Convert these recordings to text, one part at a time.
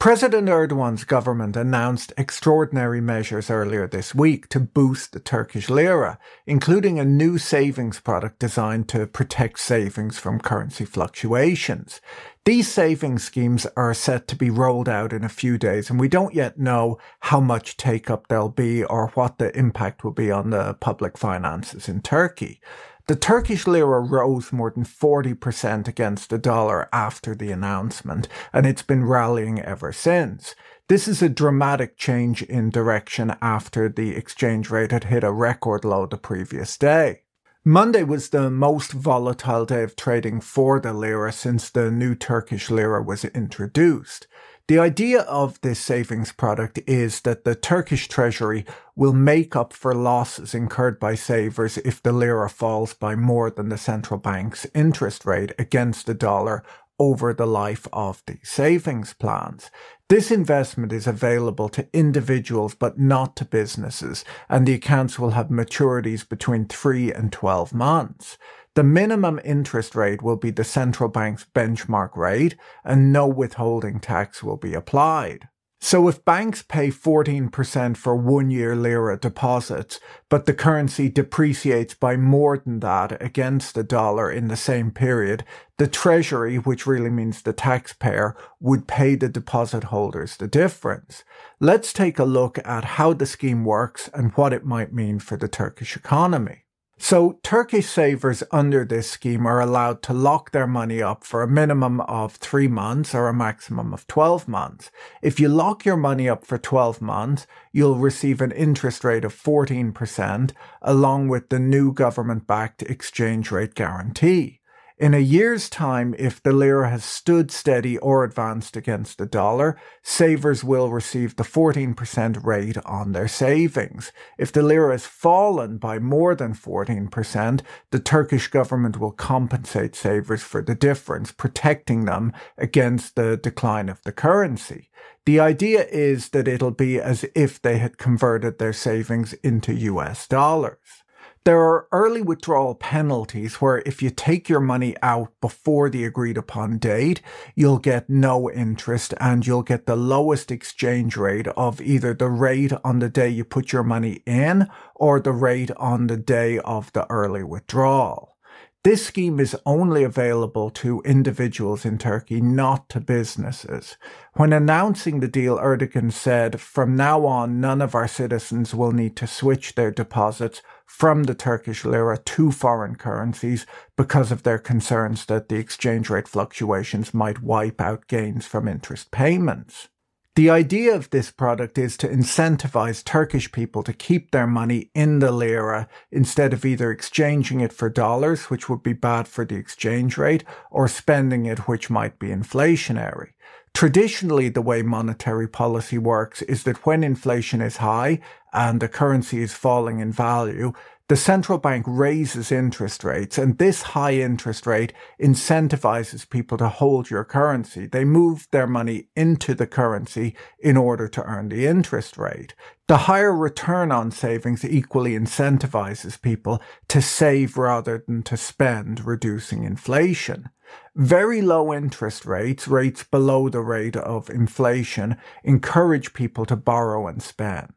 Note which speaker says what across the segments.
Speaker 1: President Erdogan's government announced extraordinary measures earlier this week to boost the Turkish lira, including a new savings product designed to protect savings from currency fluctuations. These savings schemes are set to be rolled out in a few days, and we don't yet know how much take up there'll be or what the impact will be on the public finances in Turkey. The Turkish lira rose more than 40% against the dollar after the announcement, and it's been rallying ever since. This is a dramatic change in direction after the exchange rate had hit a record low the previous day. Monday was the most volatile day of trading for the lira since the new Turkish lira was introduced. The idea of this savings product is that the Turkish treasury will make up for losses incurred by savers if the lira falls by more than the central bank's interest rate against the dollar over the life of the savings plans. This investment is available to individuals but not to businesses, and the accounts will have maturities between 3 and 12 months. The minimum interest rate will be the central bank's benchmark rate and no withholding tax will be applied. So if banks pay 14% for one year lira deposits, but the currency depreciates by more than that against the dollar in the same period, the treasury, which really means the taxpayer, would pay the deposit holders the difference. Let's take a look at how the scheme works and what it might mean for the Turkish economy. So Turkish savers under this scheme are allowed to lock their money up for a minimum of three months or a maximum of 12 months. If you lock your money up for 12 months, you'll receive an interest rate of 14% along with the new government backed exchange rate guarantee. In a year's time, if the lira has stood steady or advanced against the dollar, savers will receive the 14% rate on their savings. If the lira has fallen by more than 14%, the Turkish government will compensate savers for the difference, protecting them against the decline of the currency. The idea is that it'll be as if they had converted their savings into US dollars. There are early withdrawal penalties where if you take your money out before the agreed upon date, you'll get no interest and you'll get the lowest exchange rate of either the rate on the day you put your money in or the rate on the day of the early withdrawal. This scheme is only available to individuals in Turkey, not to businesses. When announcing the deal, Erdogan said, from now on, none of our citizens will need to switch their deposits from the Turkish lira to foreign currencies because of their concerns that the exchange rate fluctuations might wipe out gains from interest payments. The idea of this product is to incentivize Turkish people to keep their money in the lira instead of either exchanging it for dollars, which would be bad for the exchange rate, or spending it, which might be inflationary. Traditionally, the way monetary policy works is that when inflation is high and the currency is falling in value, the central bank raises interest rates and this high interest rate incentivizes people to hold your currency. They move their money into the currency in order to earn the interest rate. The higher return on savings equally incentivizes people to save rather than to spend, reducing inflation. Very low interest rates, rates below the rate of inflation, encourage people to borrow and spend.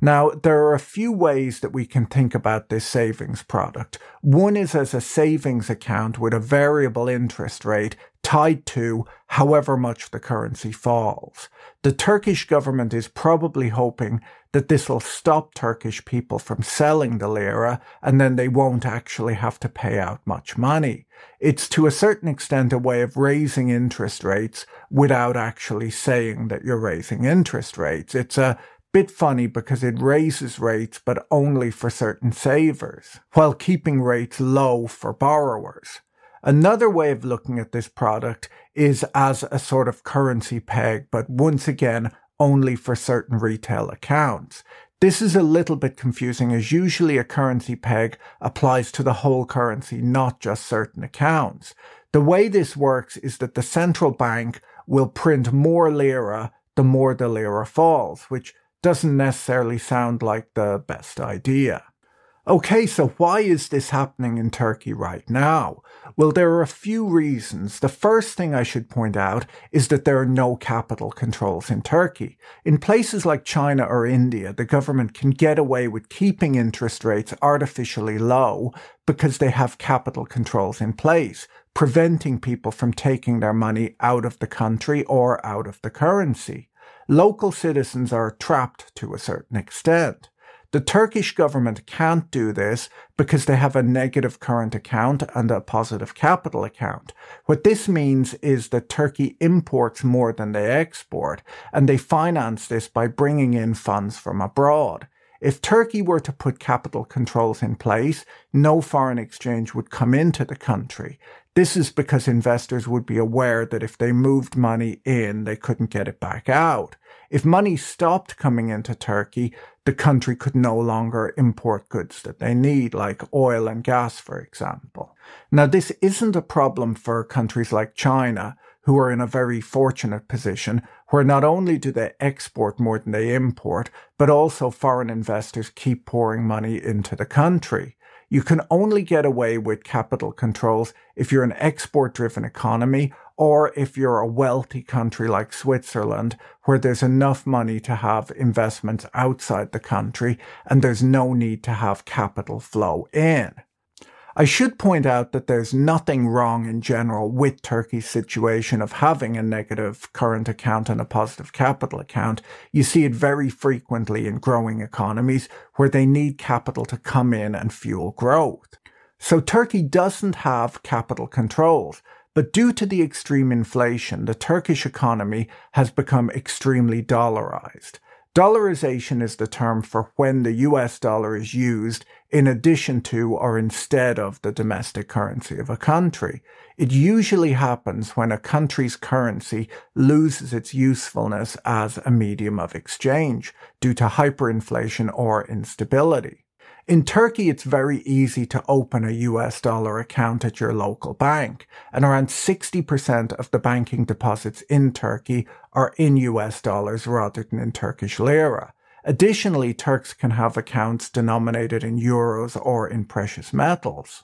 Speaker 1: Now, there are a few ways that we can think about this savings product. One is as a savings account with a variable interest rate tied to however much the currency falls. The Turkish government is probably hoping that this will stop Turkish people from selling the lira and then they won't actually have to pay out much money. It's to a certain extent a way of raising interest rates without actually saying that you're raising interest rates. It's a bit funny because it raises rates but only for certain savers, while keeping rates low for borrowers. Another way of looking at this product is as a sort of currency peg, but once again, only for certain retail accounts. This is a little bit confusing as usually a currency peg applies to the whole currency, not just certain accounts. The way this works is that the central bank will print more lira the more the lira falls, which doesn't necessarily sound like the best idea. Okay, so why is this happening in Turkey right now? Well, there are a few reasons. The first thing I should point out is that there are no capital controls in Turkey. In places like China or India, the government can get away with keeping interest rates artificially low because they have capital controls in place, preventing people from taking their money out of the country or out of the currency. Local citizens are trapped to a certain extent. The Turkish government can't do this because they have a negative current account and a positive capital account. What this means is that Turkey imports more than they export, and they finance this by bringing in funds from abroad. If Turkey were to put capital controls in place, no foreign exchange would come into the country. This is because investors would be aware that if they moved money in, they couldn't get it back out. If money stopped coming into Turkey, the country could no longer import goods that they need, like oil and gas, for example. Now, this isn't a problem for countries like China, who are in a very fortunate position, where not only do they export more than they import, but also foreign investors keep pouring money into the country. You can only get away with capital controls if you're an export driven economy or if you're a wealthy country like Switzerland, where there's enough money to have investments outside the country and there's no need to have capital flow in. I should point out that there's nothing wrong in general with Turkey's situation of having a negative current account and a positive capital account. You see it very frequently in growing economies where they need capital to come in and fuel growth. So Turkey doesn't have capital controls. But due to the extreme inflation, the Turkish economy has become extremely dollarized. Dollarization is the term for when the US dollar is used in addition to or instead of the domestic currency of a country. It usually happens when a country's currency loses its usefulness as a medium of exchange due to hyperinflation or instability. In Turkey, it's very easy to open a US dollar account at your local bank, and around 60% of the banking deposits in Turkey are in US dollars rather than in Turkish lira. Additionally, Turks can have accounts denominated in euros or in precious metals.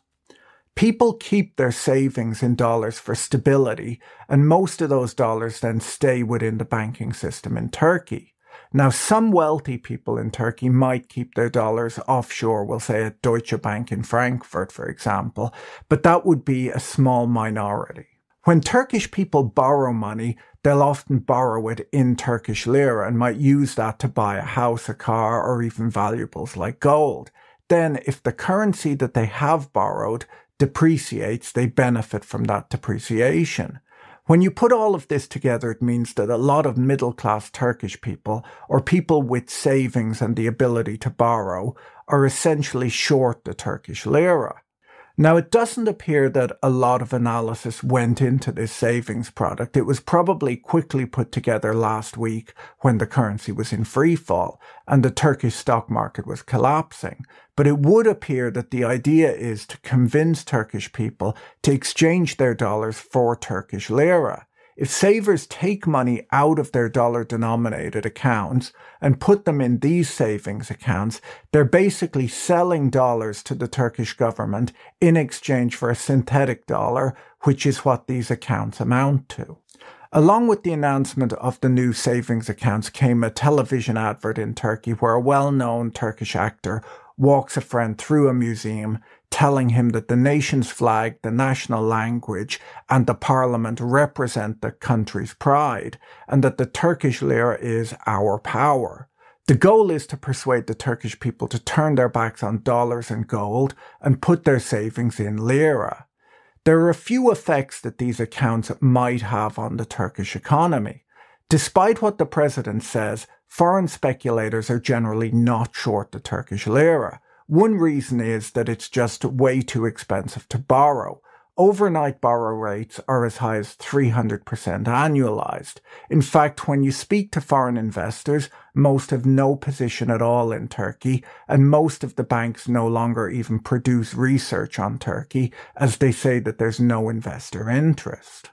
Speaker 1: People keep their savings in dollars for stability, and most of those dollars then stay within the banking system in Turkey. Now, some wealthy people in Turkey might keep their dollars offshore, we'll say at Deutsche Bank in Frankfurt, for example, but that would be a small minority. When Turkish people borrow money, they'll often borrow it in Turkish lira and might use that to buy a house, a car, or even valuables like gold. Then, if the currency that they have borrowed depreciates, they benefit from that depreciation. When you put all of this together, it means that a lot of middle class Turkish people, or people with savings and the ability to borrow, are essentially short the Turkish lira. Now, it doesn't appear that a lot of analysis went into this savings product. It was probably quickly put together last week when the currency was in free fall and the Turkish stock market was collapsing. But it would appear that the idea is to convince Turkish people to exchange their dollars for Turkish lira. If savers take money out of their dollar denominated accounts and put them in these savings accounts, they're basically selling dollars to the Turkish government in exchange for a synthetic dollar, which is what these accounts amount to. Along with the announcement of the new savings accounts came a television advert in Turkey where a well-known Turkish actor walks a friend through a museum telling him that the nation's flag, the national language, and the parliament represent the country's pride, and that the Turkish lira is our power. The goal is to persuade the Turkish people to turn their backs on dollars and gold and put their savings in lira. There are a few effects that these accounts might have on the Turkish economy. Despite what the president says, foreign speculators are generally not short the Turkish lira. One reason is that it's just way too expensive to borrow. overnight borrow rates are as high as 300% annualized. In fact, when you speak to foreign investors, most have no position at all in Turkey, and most of the banks no longer even produce research on Turkey, as they say that there's no investor interest.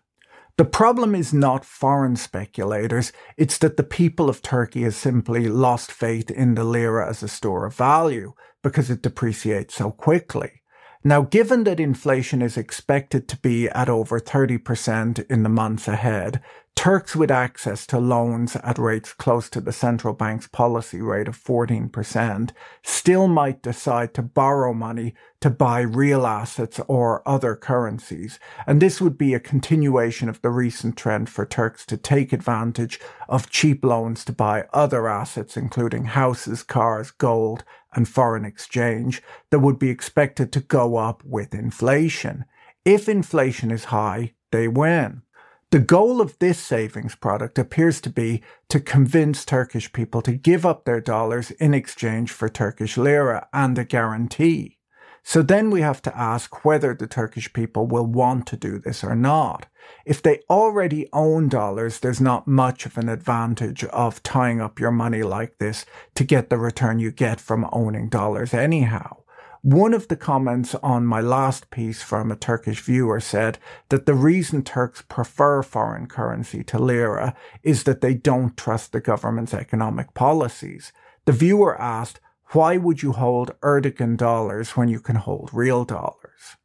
Speaker 1: The problem is not foreign speculators, it's that the people of Turkey have simply lost faith in the lira as a store of value because it depreciates so quickly. Now, given that inflation is expected to be at over 30% in the months ahead, Turks with access to loans at rates close to the central bank's policy rate of 14% still might decide to borrow money to buy real assets or other currencies. And this would be a continuation of the recent trend for Turks to take advantage of cheap loans to buy other assets, including houses, cars, gold, and foreign exchange that would be expected to go up with inflation. If inflation is high, they win. The goal of this savings product appears to be to convince Turkish people to give up their dollars in exchange for Turkish lira and a guarantee. So then we have to ask whether the Turkish people will want to do this or not. If they already own dollars, there's not much of an advantage of tying up your money like this to get the return you get from owning dollars anyhow. One of the comments on my last piece from a Turkish viewer said that the reason Turks prefer foreign currency to lira is that they don't trust the government's economic policies. The viewer asked, why would you hold Erdogan dollars when you can hold real dollars?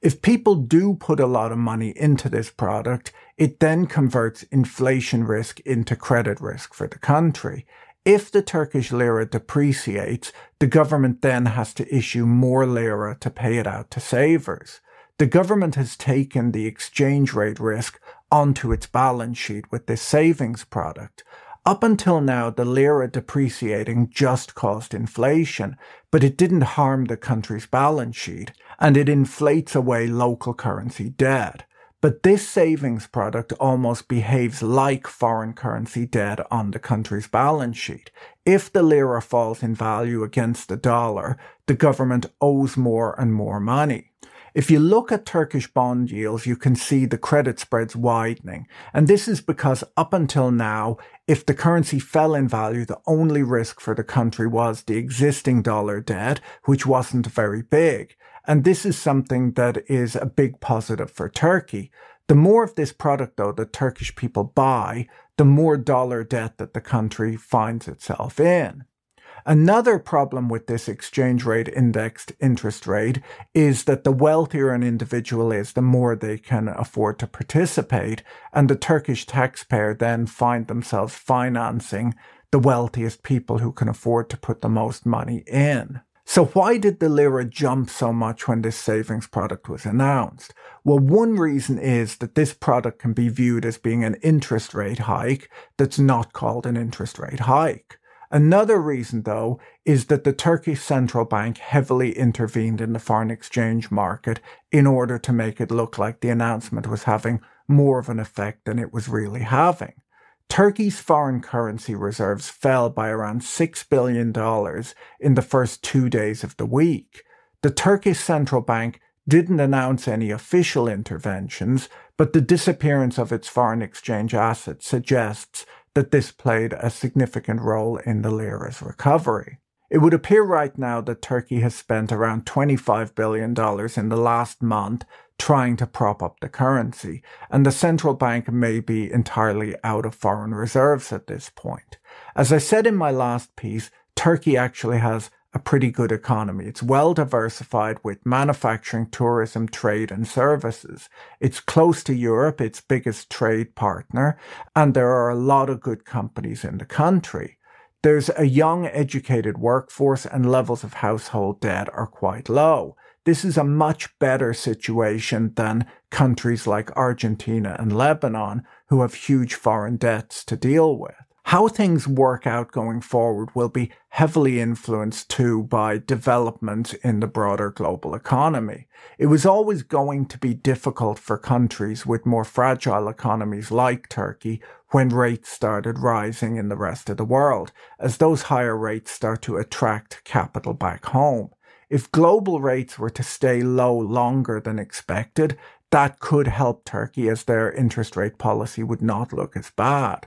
Speaker 1: If people do put a lot of money into this product, it then converts inflation risk into credit risk for the country. If the Turkish lira depreciates, the government then has to issue more lira to pay it out to savers. The government has taken the exchange rate risk onto its balance sheet with this savings product. Up until now, the lira depreciating just caused inflation, but it didn't harm the country's balance sheet, and it inflates away local currency debt. But this savings product almost behaves like foreign currency debt on the country's balance sheet. If the lira falls in value against the dollar, the government owes more and more money. If you look at Turkish bond yields, you can see the credit spreads widening. And this is because up until now, if the currency fell in value, the only risk for the country was the existing dollar debt, which wasn't very big. And this is something that is a big positive for Turkey. The more of this product, though, that Turkish people buy, the more dollar debt that the country finds itself in. Another problem with this exchange rate indexed interest rate is that the wealthier an individual is, the more they can afford to participate, and the Turkish taxpayer then find themselves financing the wealthiest people who can afford to put the most money in. So why did the lira jump so much when this savings product was announced? Well, one reason is that this product can be viewed as being an interest rate hike that's not called an interest rate hike. Another reason, though, is that the Turkish central bank heavily intervened in the foreign exchange market in order to make it look like the announcement was having more of an effect than it was really having. Turkey's foreign currency reserves fell by around $6 billion in the first two days of the week. The Turkish central bank didn't announce any official interventions, but the disappearance of its foreign exchange assets suggests that this played a significant role in the lira's recovery. It would appear right now that Turkey has spent around $25 billion in the last month trying to prop up the currency, and the central bank may be entirely out of foreign reserves at this point. As I said in my last piece, Turkey actually has a pretty good economy. It's well diversified with manufacturing, tourism, trade and services. It's close to Europe, its biggest trade partner, and there are a lot of good companies in the country. There's a young educated workforce and levels of household debt are quite low. This is a much better situation than countries like Argentina and Lebanon, who have huge foreign debts to deal with. How things work out going forward will be heavily influenced too by developments in the broader global economy. It was always going to be difficult for countries with more fragile economies like Turkey when rates started rising in the rest of the world, as those higher rates start to attract capital back home. If global rates were to stay low longer than expected, that could help Turkey as their interest rate policy would not look as bad.